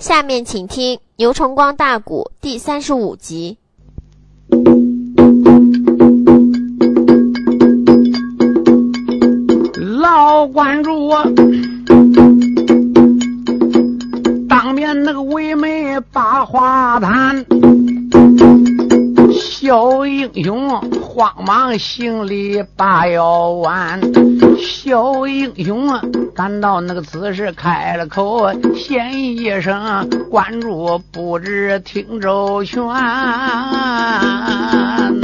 下面请听《牛崇光大鼓》第三十五集。老关主，当面那个唯美把话谈。小英雄慌忙行礼把腰弯，小英雄啊感到那个此时开了口，先一声关注不知听周全，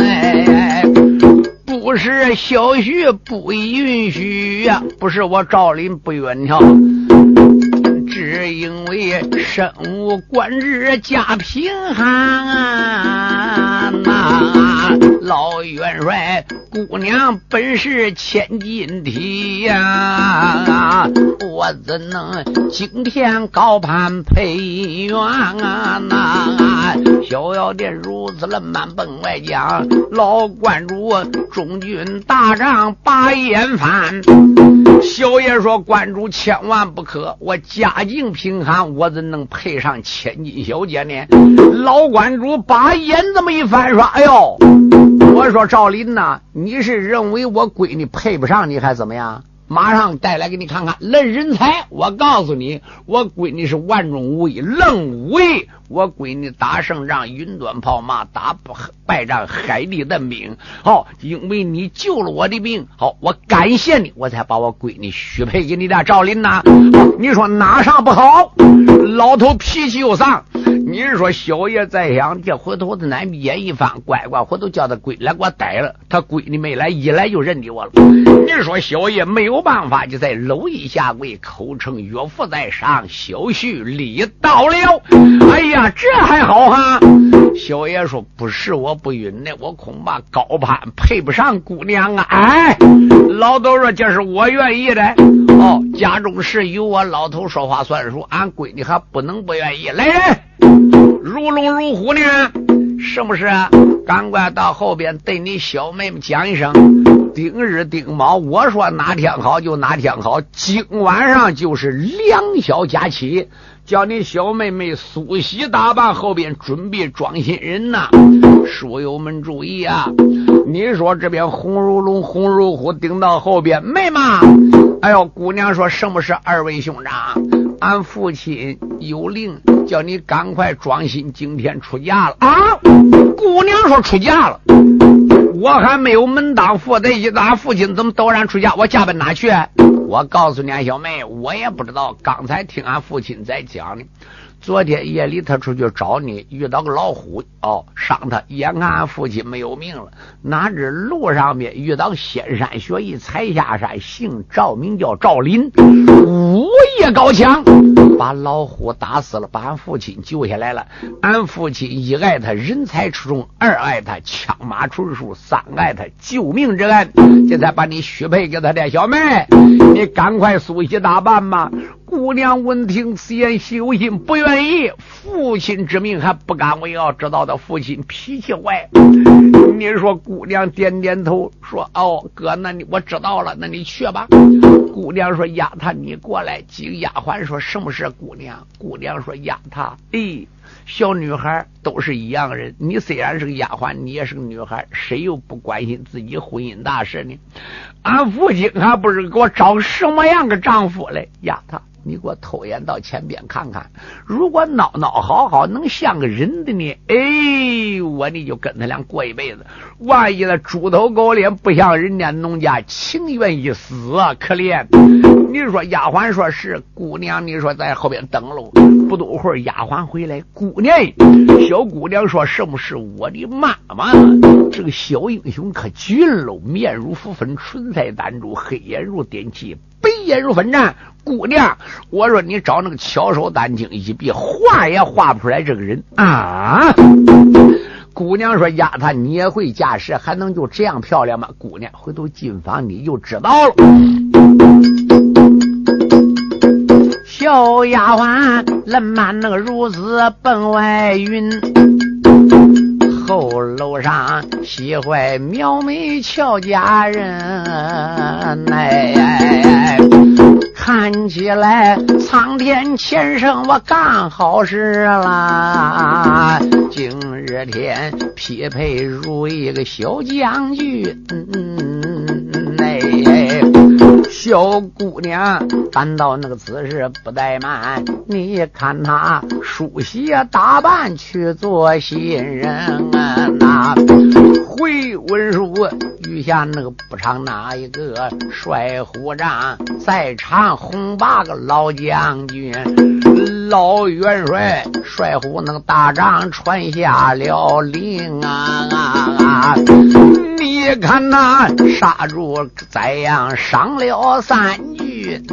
哎，不是小婿不允许呀，不是我赵林不允条。只因为身无官职家贫寒呐，老元帅姑娘本是千金体呀，我怎能今天高攀配元啊？那逍遥殿如此了满本外讲，老观主中军大帐把眼翻。小爷说：“观主千万不可，我家境贫寒，我怎能配上千金小姐呢？”老观主把眼这么一翻，说：“哎呦，我说赵林呐，你是认为我闺女配不上你，还怎么样？”马上带来给你看看，论人才，我告诉你，我闺女是万中无一，愣无为。我闺女打胜仗，云端炮马；打败仗，海里的兵。好，因为你救了我的命，好，我感谢你，我才把我闺女许配给你的赵林呐。你说哪上不好？老头脾气又丧。你是说小爷在想，这回头子咱眼一番，乖乖，回头叫他闺来给我逮了。他闺女没来，一来就认得我了。你说小爷没有办法，就在楼一下跪，口称岳父在上，小婿礼到了。哎呀，这还好哈。小爷说不是我不允的，我恐怕高攀配不上姑娘啊。哎，老头说这是我愿意的。哦，家中事由我老头说话算数，俺闺女还不能不愿意。来人。如龙如虎呢？是不是啊？赶快到后边对你小妹妹讲一声。丁日丁卯，我说哪天好就哪天好。今晚上就是两宵佳期，叫你小妹妹梳洗打扮，后边准备装新人呐。书友们注意啊！你说这边红如龙，红如虎，顶到后边，妹妈。哎呦，姑娘说什么是二位兄长？俺父亲有令，叫你赶快装新，今天出嫁了啊！姑娘说出嫁了，我还没有门当户对，一打父亲怎么陡然出嫁？我嫁奔哪去？我告诉你，俺小妹，我也不知道。刚才听俺父亲在讲呢。昨天夜里，他出去找你，遇到个老虎哦，伤他。眼看俺父亲没有命了，哪知路上面遇到仙山学艺，才下山，姓赵，名叫赵林，武艺高强，把老虎打死了，把俺父亲救下来了。俺父亲一爱他人才出众，二爱他枪马纯熟，三爱他救命之恩，这才把你许配给他的小妹。你赶快梳洗打扮吧。姑娘闻听此言，心心不愿意。父亲之命还不敢违，要知道他父亲脾气坏。你说，姑娘点点头，说：“哦，哥，那你我知道了，那你去吧。”姑娘说：“丫头，你过来。”几个丫鬟说：“什么事？”姑娘，姑娘说：“丫头，哎，小女孩都是一样人。你虽然是个丫鬟，你也是个女孩，谁又不关心自己婚姻大事呢？俺父亲还不是给我找什么样的丈夫嘞，丫头。”你给我偷眼到前边看看，如果孬孬好好能像个人的呢？哎，我你就跟他俩过一辈子。万一那猪头狗脸不像人家农家，情愿一死啊，可怜。你说丫鬟说是姑娘，你说在后边等喽。不多会儿，丫鬟回来，姑娘，小姑娘说什么是我的妈妈？这个小英雄可俊喽，面如浮粉，唇彩丹珠，黑眼如点漆。白眼如粉绽，姑娘，我说你找那个巧手丹青一比，画也画不出来这个人啊！姑娘说：“丫头，你也会驾驶，还能就这样漂亮吗？”姑娘，回头进房你就知道了。小丫鬟冷满那个如此奔外云，后楼上喜欢苗眉俏佳人，哎。看起来苍天前生我干好事啦，今日天匹配如一个小将军。嗯，小姑娘，赶到那个此时不怠慢，你看她梳洗打扮去做新人啊！那回文书余下那个不长哪一个帅虎帐，在场红八个老将军，老元帅帅虎那个大帐传下了令啊啊啊！你看那杀猪宰羊伤了三军，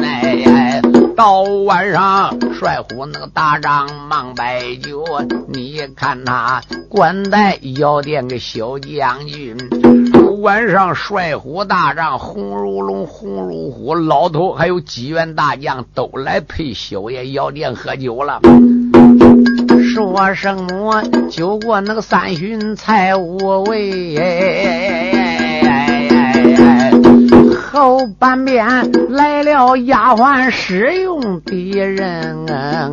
哎，到晚上帅虎那个大帐忙摆酒，你看他关在药店个小将军，晚上帅虎大帐红如龙红如虎，老头还有几员大将都来陪小爷药店喝酒了。说什么酒过那个三巡才无味，后半边来了丫鬟使用的人啊，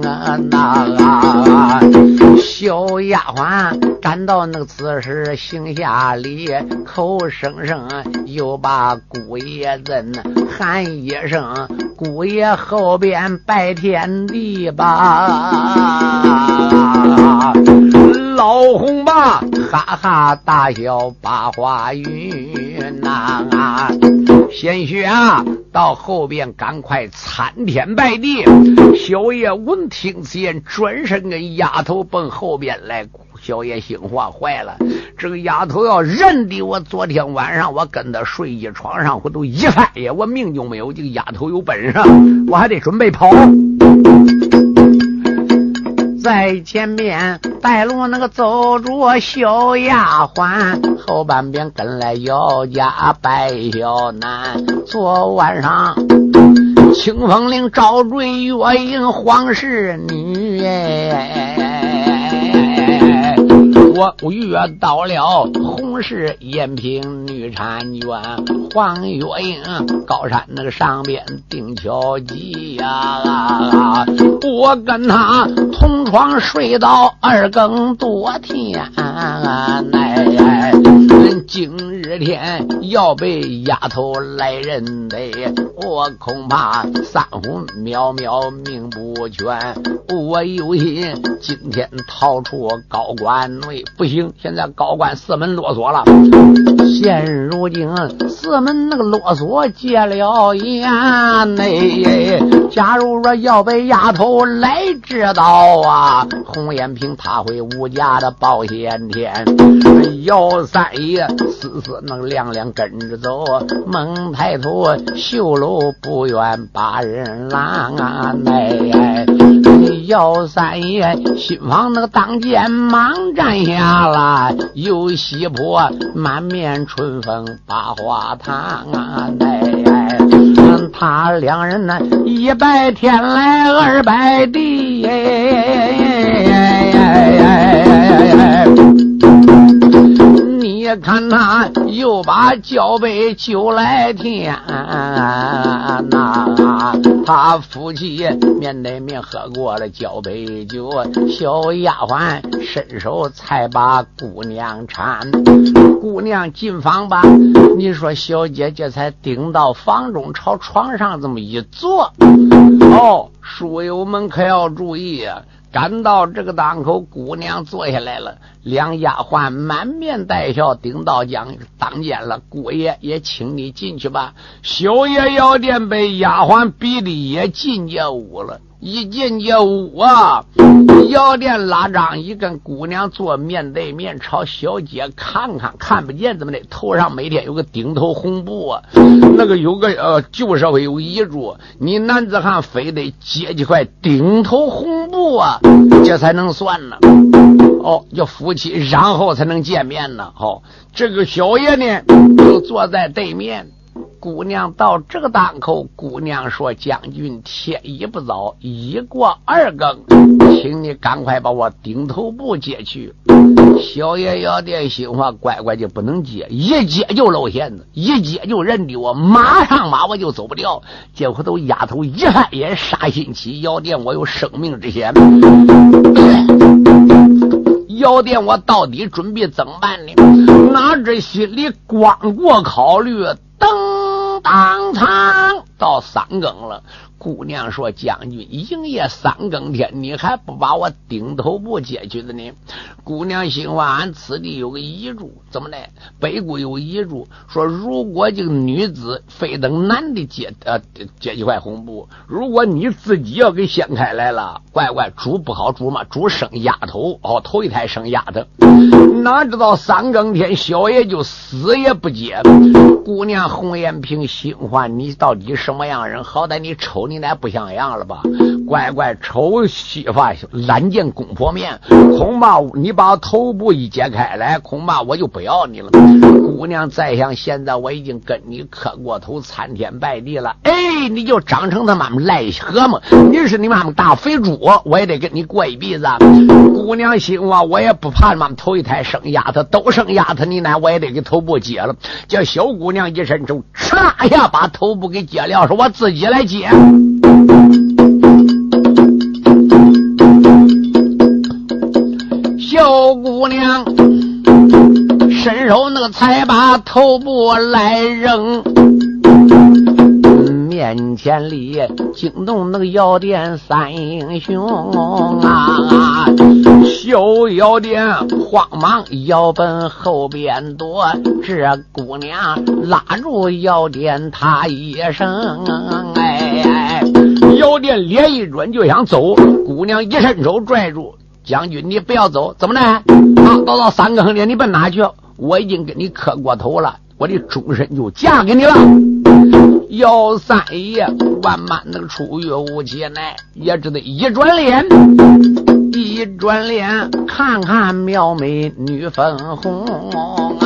小丫鬟赶到那个此时行下礼，口声声又把姑爷人喊一声。姑爷后边拜天地吧，老红吧哈哈大笑把话云呐，贤婿啊，到后边赶快参天拜地。小爷闻听此言，转身跟丫头奔后边来。小爷心话坏了，这个丫头要认得我昨天晚上我跟她睡一床上，我都一翻呀，我命就没有。这个丫头有本事，我还得准备跑。在前面带路那个走着小丫鬟，后半边跟来姚家白小男。昨晚上清风岭招赘月影黄氏女哎。我遇到了红是延平女婵娟，黄月英高山那个上边定桥鸡呀，我跟他同床睡到二更多天，哎，今日天要被丫头来认得，我恐怕三魂渺渺命不全，我有心今天逃出高官内。不行，现在高官四门啰嗦了。现如今四门那个啰嗦戒了严哎。假如说要被丫头来知道啊，红艳萍他会无价的报先天。姚三爷死死能亮亮跟着走，猛抬头绣楼不愿把人拦啊！哎，姚三爷心房那个当间忙站下。下来有西坡，满面春风把花堂啊！哎，他两人呢，一拜天来二拜地，哎哎哎哎哎哎哎哎你看他又把脚杯酒来添，那他夫妻面对面喝过了交杯酒，小丫鬟伸手才把姑娘搀。姑娘进房吧，你说小姐姐才顶到房中，朝床上这么一坐，哦，书友们可要注意啊！赶到这个档口，姑娘坐下来了，两丫鬟满面带笑，顶到将当间了。姑爷也请你进去吧。小爷药店被丫鬟逼的也进这屋了。一进这屋啊，药店拉张一跟姑娘坐面对面，朝小姐看看，看不见怎么的？头上每天有个顶头红布啊，那个有个呃旧社会有遗嘱，你男子汉非得接几块顶头红啊，这才能算呢。哦，要夫妻，然后才能见面呢。哦，这个小爷呢就坐在对面。姑娘到这个档口，姑娘说：“将军，天已不早，已过二更，请你赶快把我顶头部接去。”小爷要点心话，乖乖就不能接，一接就露馅子，一接就认的我，马上马我就走不掉。结果都丫头一看也杀心起，要点我有生命之险，要点我到底准备怎么办呢？哪知心里光过考虑，噔当场到三更了。姑娘说：“将军，营业三更天，你还不把我顶头部接去的呢？”姑娘心话：“俺此地有个遗嘱，怎么的？北国有遗嘱，说如果这个女子非等男的接呃接一块红布，如果你自己要给掀开来了，乖乖主不好主嘛，主生丫头哦，头一胎生丫头，哪知道三更天小爷就死也不接。姑娘红艳萍心话：你到底什么样人？好歹你瞅你。”你那不像样了吧？乖乖，丑媳妇懒见公婆面，恐怕你把头部一揭开来，恐怕我就不要你了。姑娘，再想现在我已经跟你磕过头，参天拜地了。哎，你就长成他妈癞蛤蟆，你是你妈妈大肥猪，我也得跟你过一辈子。姑娘心话，我也不怕妈妈头一胎生丫头，都生丫头，你奶我也得给头部揭了。叫小姑娘一伸手，唰一下把头部给揭了，说我自己来揭。小姑娘伸手那个才把头部来扔，面前里惊动那个药店三英雄啊！小药店慌忙要奔后边躲，这姑娘拉住药店他一声哎。药店脸一转就想走，姑娘一伸手拽住将军，你不要走，怎么呢？啊，到到三更天，你奔哪去？我已经跟你磕过头了，我的终身就嫁给你了。姚三爷万般那个出于无解奈，也只得一转脸，一转脸看看妙美女粉红啊！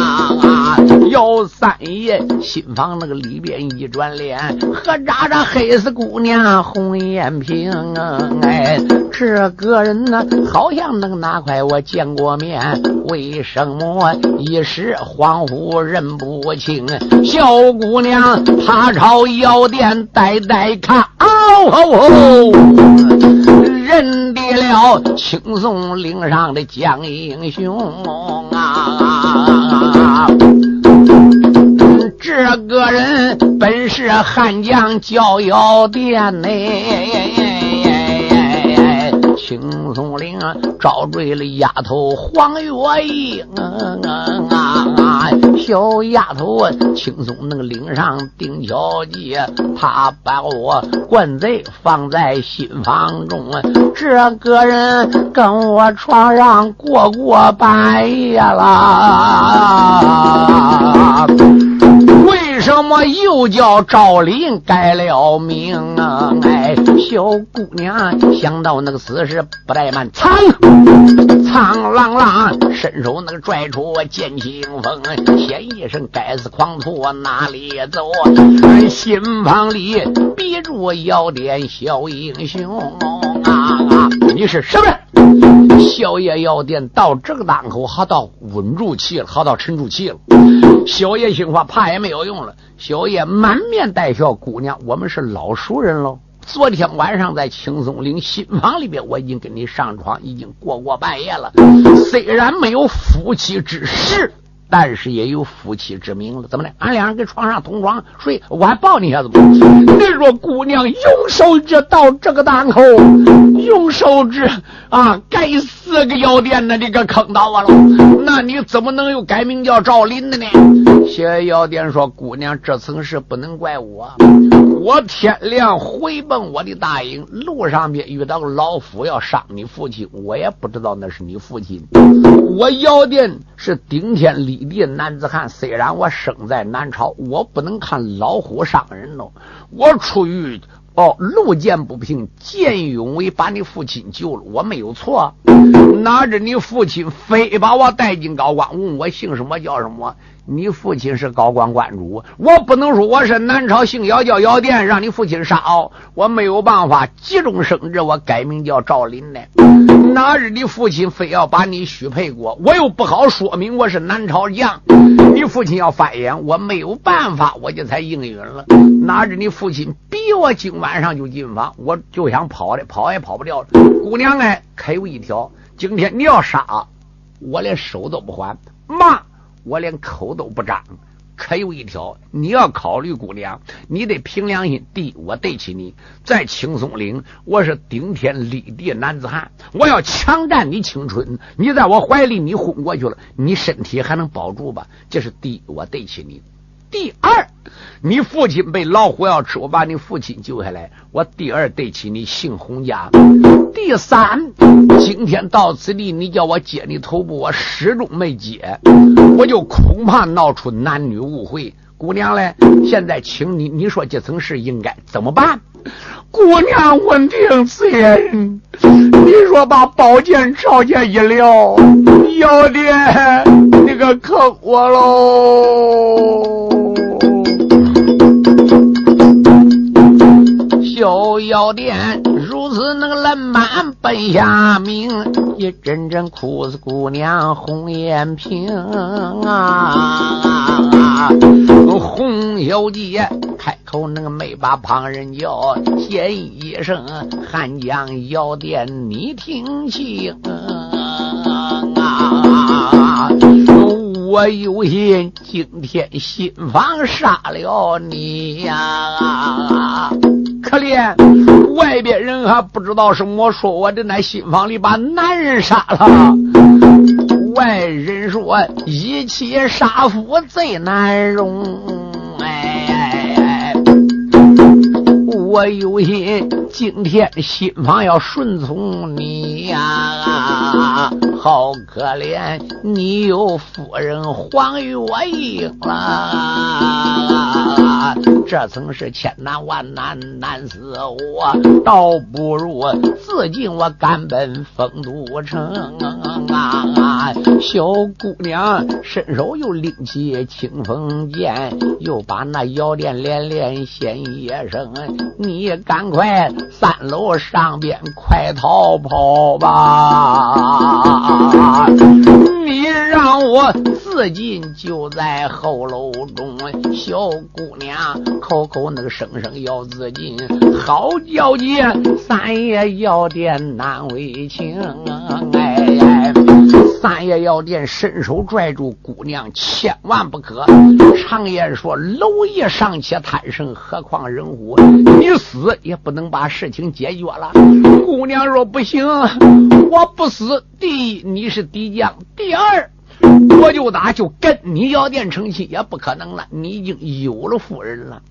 姚三爷心房那个里边一转脸，何扎着黑死姑娘红艳萍啊！哎，这个人呢，好像能哪块我见过面，为什么一时恍惚认不清？小姑娘她朝。药店呆呆看，哦，认得了青松岭上的江英雄啊！这个人本是汉将，叫药店内。青松岭招赘了丫头黄月英啊，小丫头青松那个岭上丁小姐，她把我灌醉放在心房中。这个人跟我床上过过半夜了。什么又叫赵林改了名啊？哎，小姑娘想到那个此事不怠慢，苍苍啷啷伸手那个拽出剑清风，先一声该死狂徒哪里走？心房里憋住要点小英雄啊！你是什么人？小爷药店到这个档口，好到稳住气了，好到沉住气了。小爷心话，怕也没有用了。小爷满面带笑，姑娘，我们是老熟人喽。昨天晚上在青松岭新房里边，我已经跟你上床，已经过过半夜了。虽然没有夫妻之实。但是也有夫妻之名了，怎么的？俺俩人跟床上同床睡，我还抱你一下子不。你说姑娘用手指到这个档口，用手指啊，该死个药店的你可坑到我了。那你怎么能又改名叫赵林的呢？谢药店说：“姑娘，这层事不能怪我。我天亮回奔我的大营，路上边遇到老夫要伤你父亲，我也不知道那是你父亲。我药店是顶天立。”地男子汉，虽然我生在南朝，我不能看老虎伤人喽。我出于哦路见不平，见义勇为，把你父亲救了，我没有错。拿着你父亲非把我带进高官，问我姓什么叫什么？你父亲是高官官主，我不能说我是南朝姓姚叫姚殿，让你父亲杀哦，我没有办法急中生智，我改名叫赵林呢。哪日你父亲非要把你许配过，我又不好说明我是南朝将，你父亲要翻眼，我没有办法，我就才应允了。哪日你父亲逼我今晚上就进房，我就想跑的，跑也跑不掉。姑娘哎，可有一条，今天你要杀，我连手都不还，骂。我连口都不张，可有一条，你要考虑姑娘，你得凭良心。弟，我对起你，在青松岭，我是顶天立地男子汉，我要强占你青春。你在我怀里，你昏过去了，你身体还能保住吧？这是弟，我对起你。第二，你父亲被老虎要吃，我把你父亲救下来。我第二对起你姓洪家。第三，今天到此地，你叫我接你头部，我始终没接，我就恐怕闹出男女误会。姑娘嘞，现在请你，你说这层事应该怎么办？姑娘闻听此言，你说把宝剑朝前一撩，要爹，你可坑我喽！逍遥殿如此那个冷满奔下命，一阵阵哭死姑娘红颜萍啊！红小姐开口那个没把旁人叫，先一声汉江药店你听清啊！我有心今天新房杀了你呀！可怜。外边人还不知道什么，说我的那新房里把男人杀了。外人说一妻杀夫最难容，哎，我有心今天新房要顺从你呀，好可怜，你有夫人黄月英了。这曾是千难万难难死我，倒不如自尽，我赶奔丰都城啊！小姑娘伸手又拎起清风剑，又把那腰链连连掀一声：“你赶快三楼上边快逃跑吧！你让我自尽就在后楼中，小姑娘。”口口那个声声要自尽，好叫姐三爷要点难为情。哎，三爷药店伸手拽住姑娘，千万不可。常言说，蝼蚁尚且贪生，何况人乎？你死也不能把事情解决了。姑娘若不行，我不死。第一，你是敌将；第二。我就打就跟你药店成亲也不可能了，你已经有了夫人了。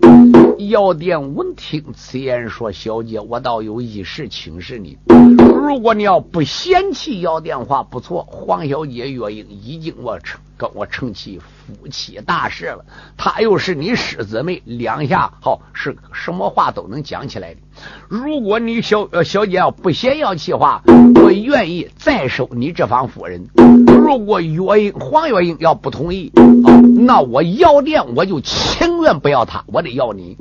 药店闻听此言，说：“小姐，我倒有一事请示你。如果你要不嫌弃药店话，不错。黄小姐月英已经我成跟我成起夫妻大事了，她又是你师姊妹，两下好是什么话都能讲起来的。如果你小小姐要不嫌要气话，我愿意再收你这房夫人。如果月英黄月英要不同意，那我药店我就情愿不要她，我得要你。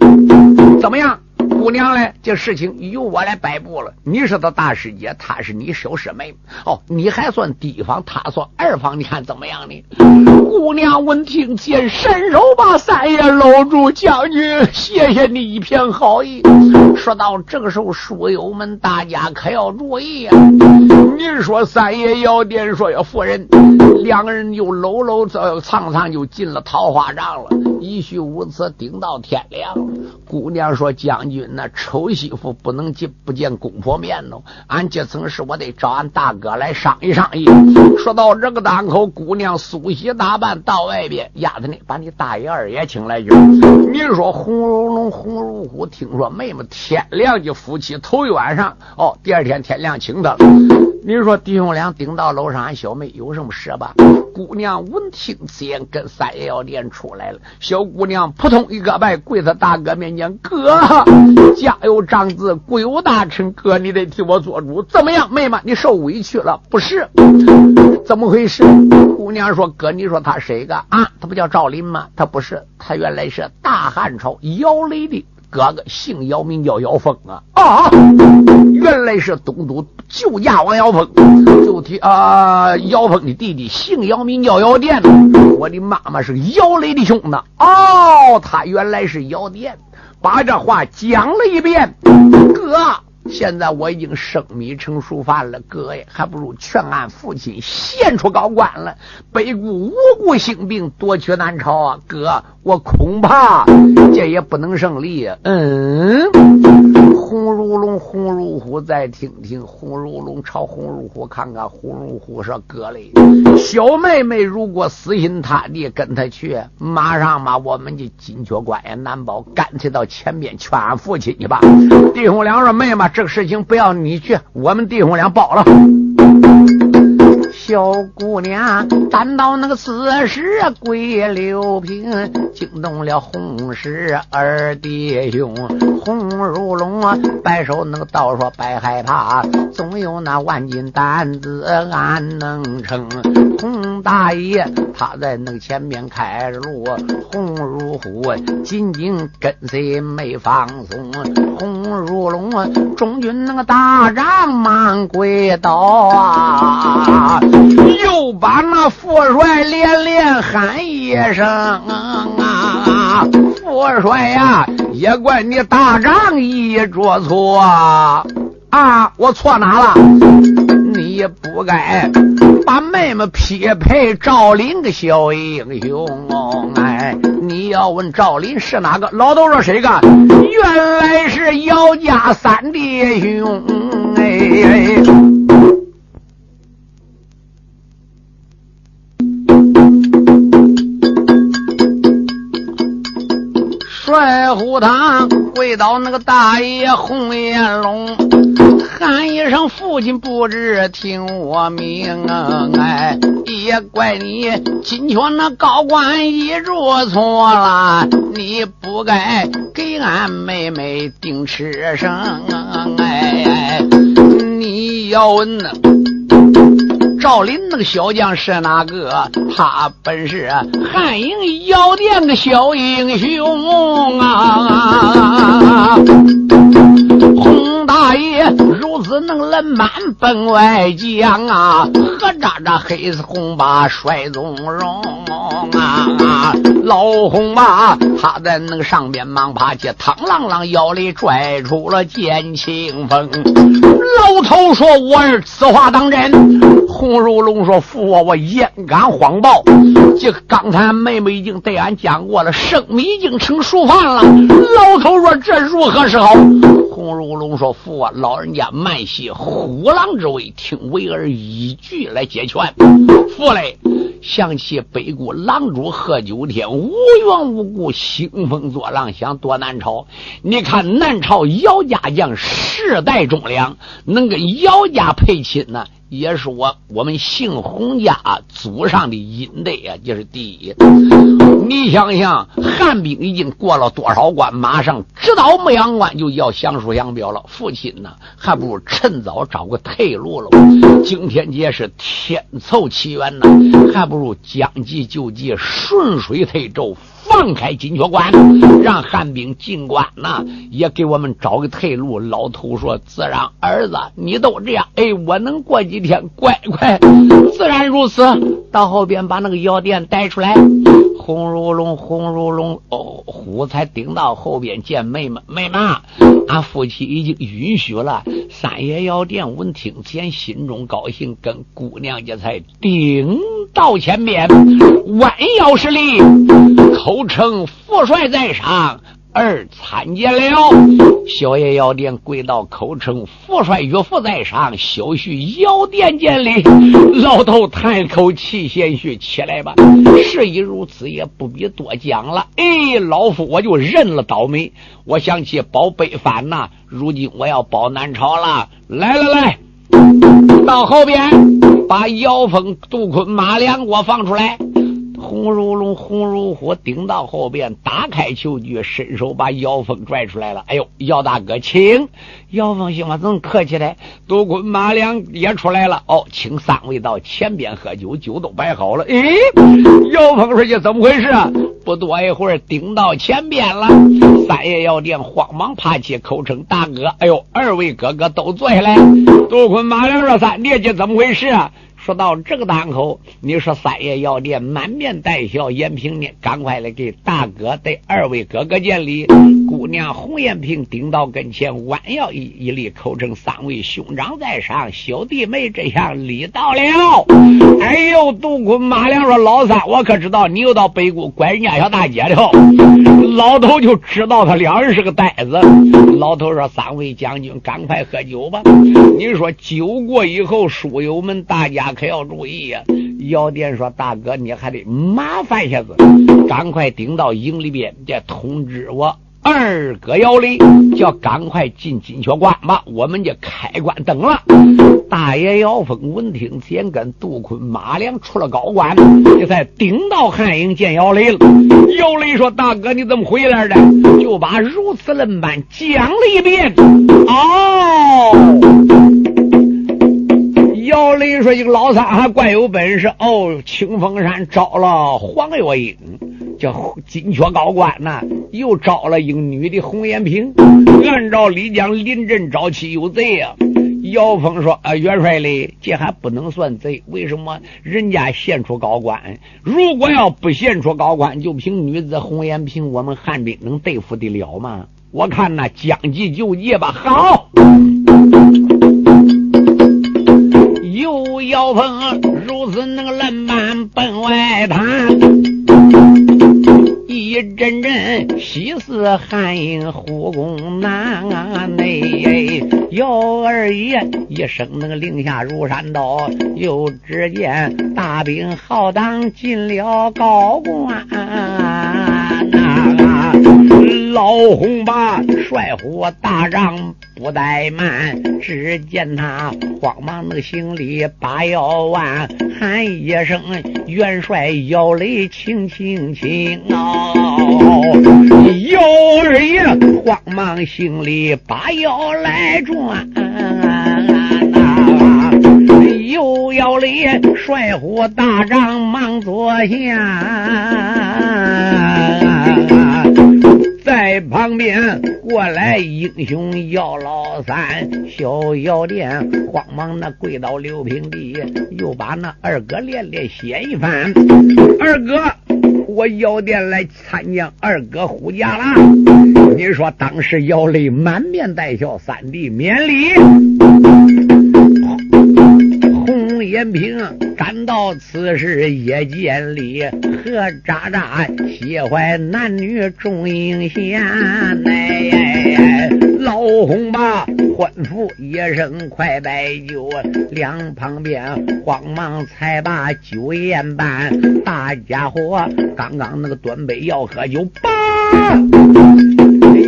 怎么样？姑娘嘞，这事情由我来摆布了。你是他大师姐，他是你小师妹。哦，你还算第一方，她算二方，你看怎么样呢？姑娘闻听，见伸手把三爷搂住，将军，谢谢你一片好意。说到这个时候，书友们大家可要注意呀！你说三爷要点说呀，夫人，两个人就搂搂藏藏就进了桃花帐了，一宿无此，顶到天亮。姑娘说：“将军。”那丑媳妇不能见不见公婆面喽！俺这层事，我得找俺大哥来商议商议。说到这个档口，姑娘梳洗打扮到外边，丫头呢，把你大爷二爷请来就。你说红如龙，红如虎，听说妹妹天亮就夫妻头一晚上哦，第二天天亮请他。你说弟兄俩顶到楼上，俺小妹有什么事吧？姑娘闻听此言，跟三爷要脸出来了。小姑娘扑通一个拜，跪在大哥面前：“哥，家有长子，国有大臣，哥你得替我做主。怎么样，妹妹，你受委屈了？不是？怎么回事？”姑娘说：“哥，你说他谁个啊？他不叫赵林吗？他不是，他原来是大汉朝姚雷的。”哥哥姓姚，名叫姚峰啊啊！原来是东都救驾王姚峰，就提啊姚峰的弟弟姓姚，名叫姚殿。我的妈妈是姚雷的兄弟哦，他原来是姚殿，把这话讲了一遍，哥。现在我已经生米成熟饭了，哥呀，还不如劝俺父亲献出高官了。北顾无故兴兵夺取南朝啊，哥，我恐怕这也不能胜利。嗯，红如龙，红如虎，再听听红如龙朝红如虎看看，红如虎说：“哥嘞，小妹妹如果死心塌地跟他去，马上嘛，我们的金雀关也难保。干脆到前边劝俺父亲去吧。”弟兄俩说：“妹妹。”这个事情不要你去，我们弟兄俩包了。小姑娘赶到那个四十归六平，惊动了红十二弟兄。红如龙啊，摆手那个道说别害怕，总有那万斤担子俺能撑。红大爷他在那个前面开路，红如虎紧紧跟随没放松。红如龙啊，中军那个大帐忙跪倒啊。又把那副帅连连喊一声啊！啊,啊副帅呀，也怪你大仗义做错啊！我错哪了？你不该把妹妹匹配赵林个小英雄。哎，你要问赵林是哪个？老头说谁个？原来是姚家三弟兄。哎。帅虎堂跪到那个大爷红颜龙，喊一声父亲不知听我命啊！哎，也怪你金圈那高官一着错了，你不该给俺妹妹定吃生啊！哎，你要问呢？赵林那个小将是哪个？他本是汉营药店的小英雄啊！洪大爷如此能人满本外将啊！何扎扎黑丝红把帅宗荣啊！老红把他在那个上边忙爬起，螳螂螂腰里拽出了剑清风。老头说：“我是此话当真？”洪如龙说：“父我我焉敢谎报？这刚才妹妹已经对俺讲过了，生米已经成熟饭了。”老头说：“这如何是好？”孔如龙说：“父啊老人家慢些虎狼之威，听为儿一句来解劝。父嘞。”想起北国狼主贺九天无缘无故兴风作浪，想夺南朝。你看南朝姚家将世代忠良，能跟姚家配亲呢？也是我我们姓洪家祖上的阴德啊，这是第一。你想想，汉兵已经过了多少关，马上直捣牧羊关，就要降书降表了。父亲呢，还不如趁早找个退路了。今天节是天凑奇缘呢，还不如将计就计，顺水推舟。放开金雀关，让汉兵进关呐，也给我们找个退路。老头说：“自然，儿子，你都这样，哎，我能过几天乖乖，自然如此。到后边把那个药店带出来。”红如龙，红如龙，哦，虎才顶到后边见妹妹，妹妹，俺夫妻已经允许了。三爷药店闻听前，心中高兴，跟姑娘家才顶到前边，弯腰施礼，口称父帅在上。儿参见了，小爷药店跪到口称父帅岳父在上，小婿药店见礼。老头叹口气，贤婿起来吧。事已如此，也不必多讲了。哎，老夫我就认了倒霉。我想起保北藩呐，如今我要保南朝了。来来来。到后边，把姚峰、杜坤、马良给我放出来。红如龙、红如虎顶到后边，打开球具，伸手把姚峰拽出来了。哎呦，姚大哥，请！姚峰心话怎么客气嘞？杜坤、马良也出来了。哦，请三位到前边喝酒，酒都摆好了。咦，姚峰说：“这怎么回事？”不多一会儿，顶到前边了。三爷药店慌忙爬起，口称大哥。哎呦，二位哥哥都坐下来。杜坤、马良说：“三弟，这怎么回事啊？”说到这个档口，你说三爷要脸满面带笑，延平呢，赶快来给大哥对二位哥哥见礼。姑娘洪延平顶到跟前，弯腰一一礼，口称三位兄长在上，小弟妹这样礼到了。哎呦，杜坤马良说老三，我可知道你又到北谷拐人家小大姐了。老头就知道他两人是个呆子。老头说三位将军，赶快喝酒吧。你说酒过以后，书友们大家。可要注意呀！姚店说：“大哥，你还得麻烦一下子，赶快顶到营里边，再通知我二哥姚雷，叫赶快进金雀关吧。我们就开关等了。”大爷姚峰闻听，先跟杜坤、马良出了高关，这才顶到汉营见姚雷了。姚雷说：“大哥，你怎么回来的？”就把如此论般讲了一遍。哦。姚雷说：“一个老三还怪有本事哦！清风山招了黄月英，叫金雀高官呐，又招了一个女的红颜萍。按照李讲，临阵招妻有贼呀。”姚峰说：“啊，元帅嘞，这还不能算贼。为什么？人家献出高官，如果要不献出高官，就凭女子红颜萍，我们汉兵能对付得了吗？我看呐，将计就计吧。好。”又要碰如此那个烂板奔外滩，一阵阵喜似汉营护宫难啊！内姚二爷一声那个令下如山倒，又只见大兵浩荡进了高官。老红八帅虎大帐不怠慢，只见他慌忙那个行礼把腰弯，喊一声元帅腰雷，轻轻轻哦！姚二爷慌忙行礼把腰来转，又姚雷帅虎大帐忙坐下。在旁边过来，英雄姚老三，小姚店慌忙那跪到刘平地，又把那二哥连连谢一番。二哥，我姚店来参见二哥护驾了。你说当时姚雷满面带笑，三弟免礼。延平赶到此时也见礼，和渣渣喜欢男女众英贤。哎，老洪把吩咐一声快摆酒，两旁边慌忙才把酒宴办。大家伙刚刚那个端杯要喝酒，吧，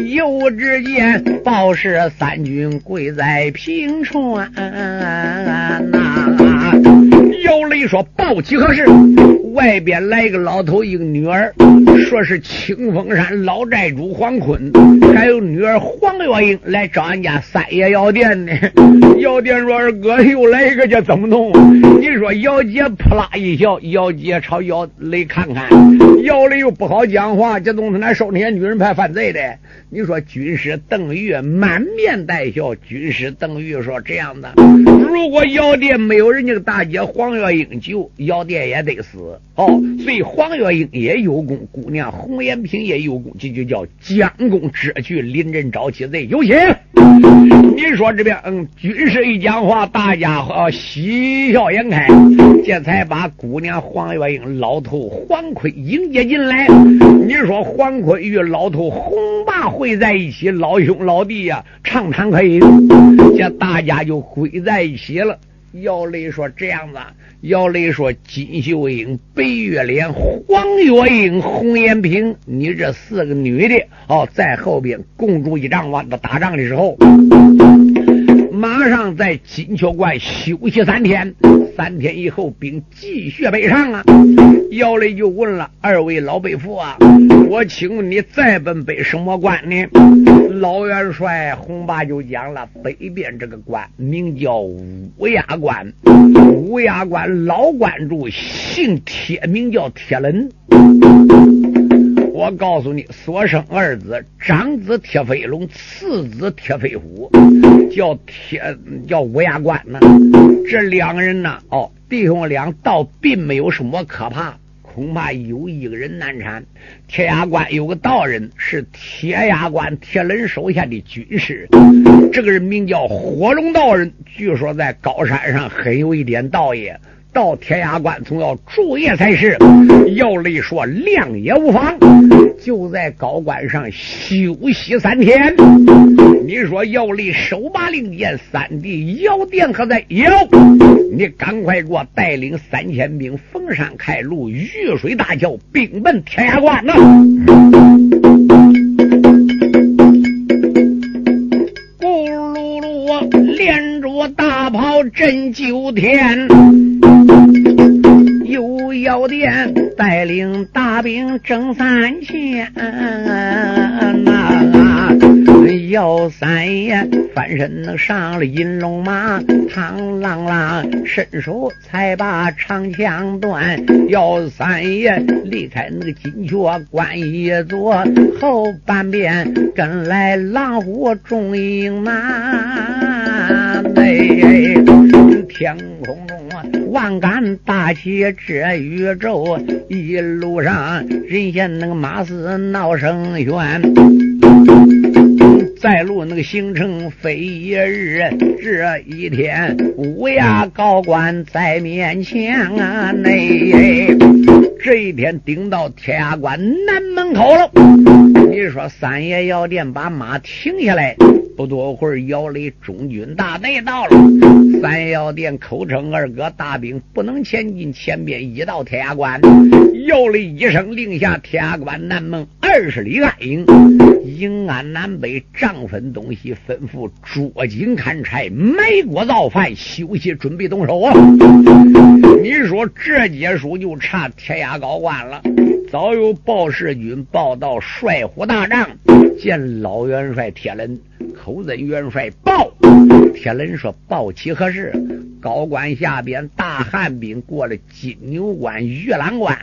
又只见报氏三军跪在平川呐。妖雷说：“报喜何事？外边来个老头，一个女儿，说是清风山老寨主黄坤，还有女儿黄月英来找俺家三爷药店呢。”药店说：“二哥又来一个，这怎么弄？”你说姚姐扑啦一笑，姚姐朝姚雷看看，姚雷又不好讲话，这东西哪收那些女人派犯罪的？你说军师邓玉满面带笑，军师邓玉说：“这样的，如果药店没有人家大姐黄月英救，药店也得死。哦，所以黄月英也有功，姑娘红颜萍也有功，这就叫将功折去，临阵招妻贼。有请。你说这边，嗯，军师一讲话，大家伙喜笑颜开，这才把姑娘黄月英、老头黄坤迎接进来。你说黄坤与老头红霸会在一起，老兄老弟呀，畅谈可以，这大家就归在一起了。姚雷说：“这样子。”姚雷说：“金秀英、白月莲、黄月英、红颜萍，你这四个女的哦，在后边共筑一仗，完了打仗的时候，马上在金雀关休息三天。三天以后，兵继续北上啊！姚雷就问了二位老北父啊，我请问你再奔北什么关呢？老元帅洪八就讲了，北边这个关名叫乌鸦关，乌鸦关老关主姓铁，名叫铁伦。我告诉你，所生二子，长子铁飞龙，次子铁飞虎，叫铁叫乌鸦关呢。这两个人呢，哦，弟兄俩倒并没有什么可怕，恐怕有一个人难缠。铁牙关有个道人，是铁牙关铁人手下的军师，这个人名叫火龙道人，据说在高山上很有一点道业。到天涯关总要住夜才是。姚雷说：“亮也无妨，就在高官上休息三天。”你说姚雷手把令箭，三弟姚殿可在？有，你赶快给我带领三千兵逢山开路，遇水大桥，兵奔天涯关呐！咕噜噜，连着大炮震九天。有药店带领大兵征三千，那姚三爷翻身上了银龙马，唐啷啷伸手才把长枪断。姚三爷离开那个金雀关一座，后半边跟来狼虎众鹰马，哎，天空中啊。万杆大旗遮宇宙，一路上人嫌那个马嘶闹声喧，在路那个行程飞一日，这一天乌鸦高官在面前啊，内这一天顶到天涯关南门口了。你说三爷药店把马停下来。不多会儿，姚雷中军大队到了。三爷药店口称二哥大兵不能前进，前边已到天涯关。又了一声令下，天涯关南门二十里暗营，营安南北，帐分东西，吩咐捉紧砍柴，埋锅造饭，休息准备动手啊！你说这结束就差天涯高官了。早有报事军报到，帅虎大帐见老元帅铁人。口尊元帅报，铁人说报起何事？高官下边大汉兵过了金牛关、玉兰关，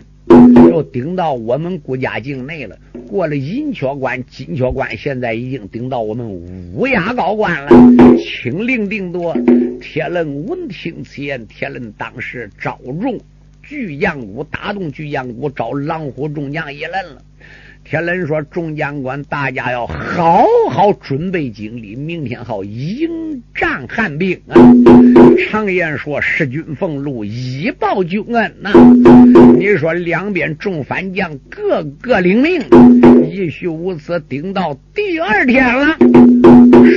又顶到我们国家境内了。过了银雀关、金雀关，现在已经顶到我们乌鸦高关了。清令定夺。铁人闻听此言，铁人当时招众巨将谷，打动巨将谷，招狼虎众将一人了。铁伦说：“众将官，大家要好好准备精力，明天好迎战汉兵啊！”常言说：“识君俸禄，以报君恩。”呐，你说两边众反将个个领命，一须无此，顶到第二天了。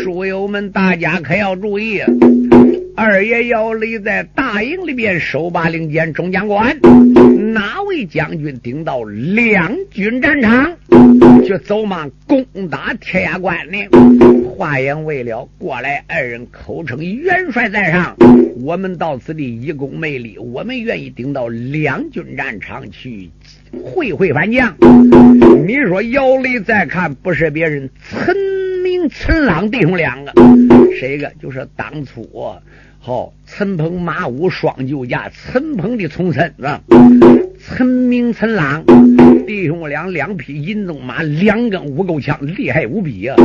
书友们，大家可要注意。二爷姚立在大营里边，手把令箭，中将官，哪位将军顶到两军战场，就走马攻打天涯关呢？话言未了，过来二人口称元帅在上，我们到此地一攻没力，我们愿意顶到两军战场去会会反将。你说姚雷再看，不是别人，陈明、陈朗弟兄两个，谁个？就是当初。好，陈鹏、马武双救驾，陈鹏的重生啊陈明、陈朗弟兄俩两匹银鬃马，两根五钩枪，厉害无比啊！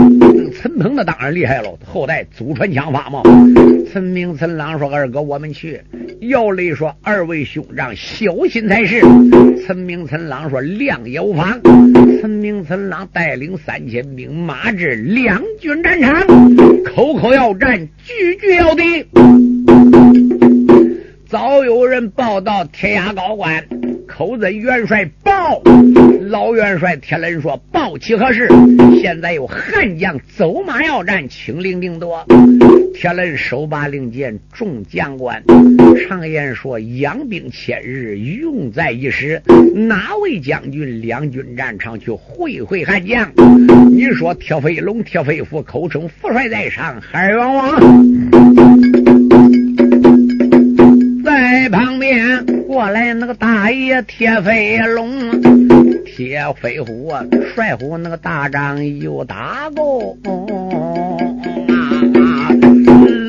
陈鹏那当然厉害了，后代祖传枪法嘛。陈明、陈朗说：“二哥，我们去。”姚雷说：“二位兄长小心才是。”陈明、陈朗说：“量也无妨。”陈明、陈朗带领三千兵马至两军战场，口口要战，句句要敌。早有人报到天涯高官，口子元帅报。老元帅铁人说：“报起何事？”现在有汉将走马要战，请令定夺。铁人手把令箭，众将官常言说：“养兵千日，用在一时。”哪位将军两军战场去会会汉将？你说铁飞龙、铁飞虎口称副帅在上，海王王旁边。过来那个大爷铁飞龙，铁飞虎啊帅虎那个大仗又打过。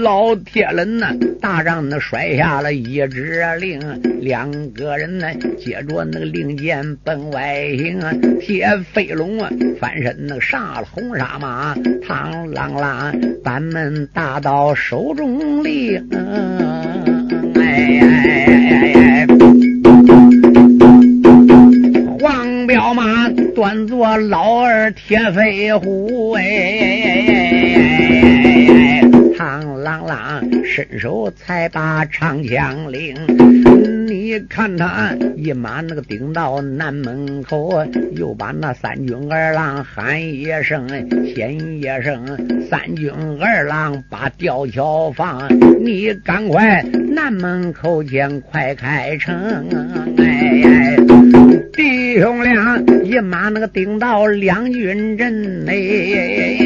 老铁人呢，大仗那甩下了一支令，两个人呢接着那个令箭奔外行。铁飞龙啊，翻身那上了红纱马，螳螂螂板门大刀手中令。哎哎彪马端坐老二铁飞虎哎。螳螂螂伸手才把长枪领，你看他一马那个顶到南门口，又把那三军二郎喊一声，先一声，三军二郎把吊桥放，你赶快南门口前快开城哎，哎，弟兄俩一马那个顶到两军阵，内。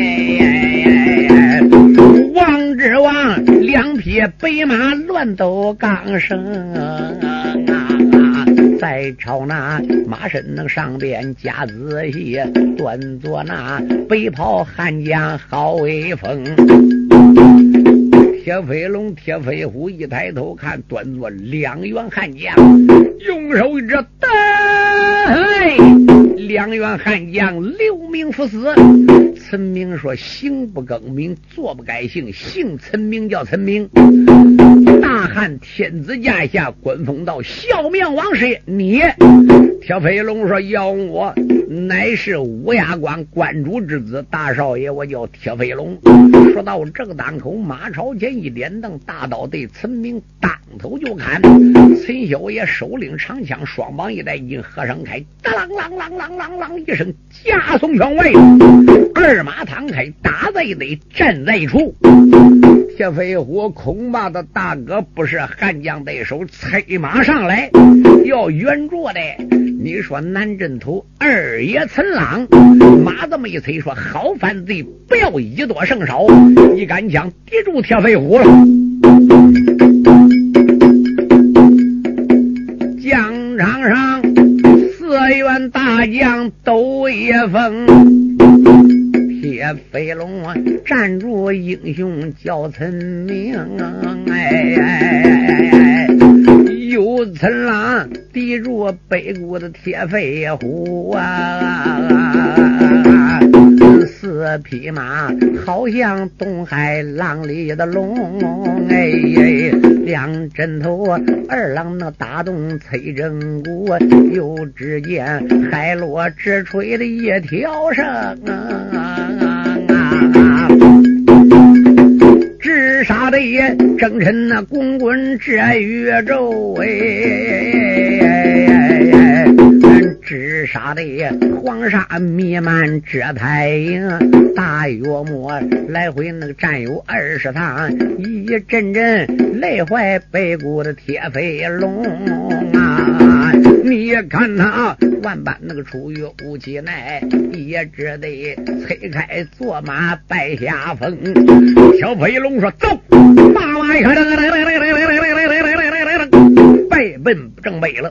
王之王，两匹白马乱斗刚生，在朝那马身那上边夹仔细，端坐那白袍汉将好威风。铁飞龙、铁飞虎一抬头看，端坐两员悍将，用手一指，两员悍将留名赴死。陈明说：“行不更名，坐不改姓，姓陈名叫陈明。大汉天子驾下，官封到孝明王师。你铁飞龙说：要我乃是乌鸦关关主之子，大少爷，我叫铁飞龙。说到这个当口，马朝前一点灯，大刀对陈明当头就砍。陈小爷手领长枪，双膀一带金和尚开，当啷啷啷啷啷一声，加送圈外。二。马躺开，打在一堆，站在一处。铁飞虎恐怕的大哥不是汉将对手，催马上来要援助的。你说南镇头二爷陈朗，马这么一催，说好犯罪，不要以多胜少，一杆枪抵住铁飞虎了。疆场上四员大将都一封。铁飞龙啊站住，英雄叫陈明，哎哎哎哎！有层浪抵住北谷的铁飞虎啊！四匹马好像东海浪里的龙，哎哎！两针头二郎那打动崔正骨，又只见海螺直吹的一条绳啊！直杀的也正趁那滚滚这宇宙哎，直杀的黄沙弥漫这太阳，大约莫来回那个战有二十趟，一阵阵累坏北谷的铁飞龙啊！你也看他万般那个出于武器来，也只得催开坐马败下风。小飞龙说：“走，把马一开，败奔正北了。”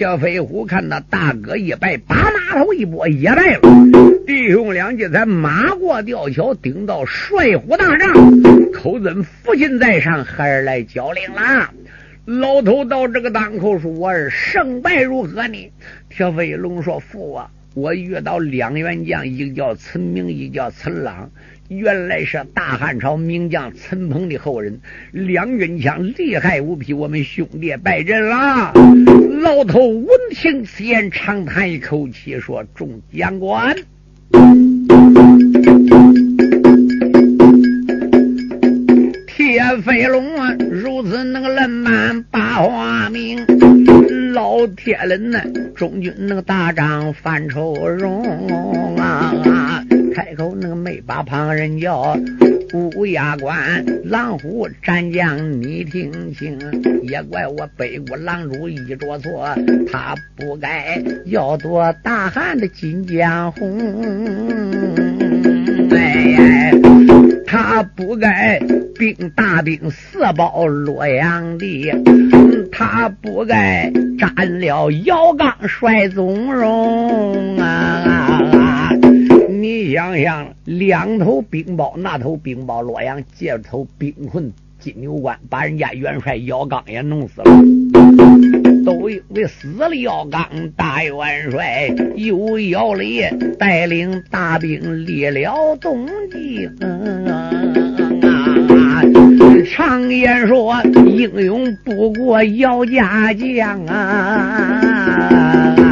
小飞虎看到大哥一败，把马头一拨，也败了。弟兄两骑才马过吊桥，顶到帅虎大帐，口尊父亲在上，孩儿来交令了。老头到这个当口说：“我儿胜败如何呢？”铁飞龙说：“父啊，我遇到两员将，一个叫陈明，一个叫陈朗，原来是大汉朝名将陈鹏的后人，两根枪厉害无比，我们兄弟败阵了。”老头闻听此言，长叹一口气说：“众将官。”飞龙啊，如此那个冷满八花名，老铁人呢，中军那个大将范愁容啊，开口那个没把旁人叫乌鸦关狼虎战将，你听清，也怪我北国狼主一着错，他不该要夺大汉的金江红。哎，他不该兵大兵四保洛阳地，他不该占了姚刚帅宗荣啊！你想想，两头兵包，那头兵包洛阳，这头兵困金牛关，把人家元帅姚刚也弄死了。都因为死了要刚大元帅，又姚烈带领大兵立了东京。常言说，英勇不过姚家将啊。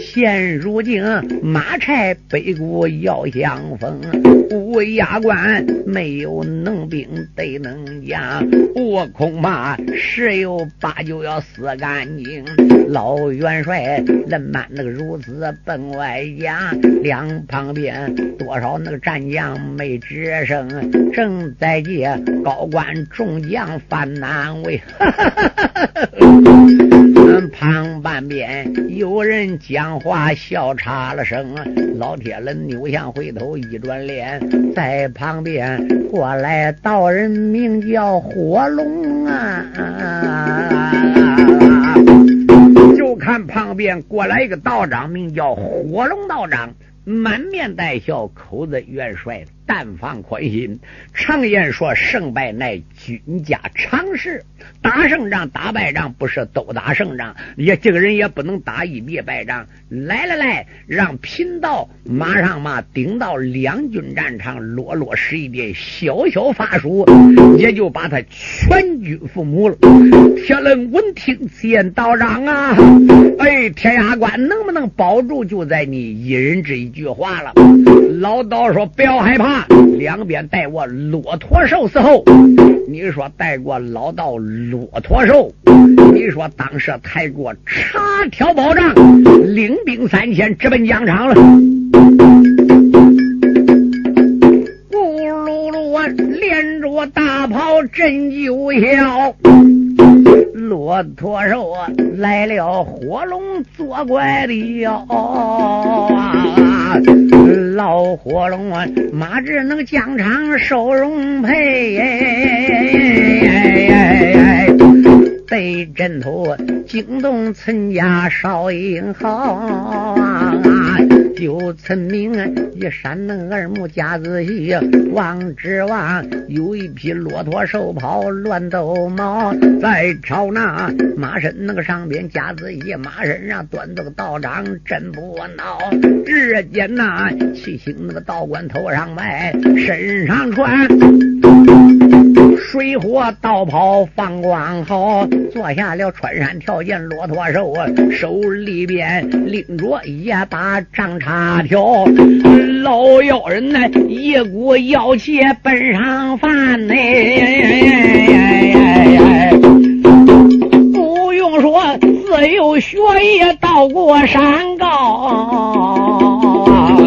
现如今马差北国要相逢，乌鸦关没有能兵得能将，我恐怕十有八九要死干净。老元帅人满那个如此奔外家，两旁边多少那个战将没吱声，正在借高官众将犯难为。哈旁半边有人讲话笑岔了声，老铁人扭向回头一转脸，在旁边过来道人名叫火龙啊，就看旁边过来一个道长，名叫火龙道长，满面带笑，口子元帅。但放宽心，常言说胜败乃军家常事，打胜仗打败仗不是都打胜仗，也这个人也不能打一别败仗。来来来，让贫道马上嘛顶到两军战场，落落实一点小小法术，也就把他全军覆没了。铁楞闻听见道长啊，哎，天涯关能不能保住，就在你一人这一句话了。老道说不要害怕。两边带过骆驼兽伺候，你说带过老道骆驼兽，你说当时抬过插条宝杖，领兵三千直奔疆场了。咕噜噜，连着大炮震九霄。骆驼兽来了，火龙作怪的老火龙啊，马只能疆场受荣配，被阵头惊动陈家少英豪。就村民一山能二目夹仔细望之望，有一匹骆驼兽跑乱斗毛，在朝那马身那个上边夹仔细，马身上端着个道长真不孬。只见那七星那个道观头上戴，身上穿。水火道袍放光好，坐下了穿山跳涧骆驼兽，手里边拎着一把丈那条，老妖人呢一股妖气奔上翻呢，不用说自有学业到过山高。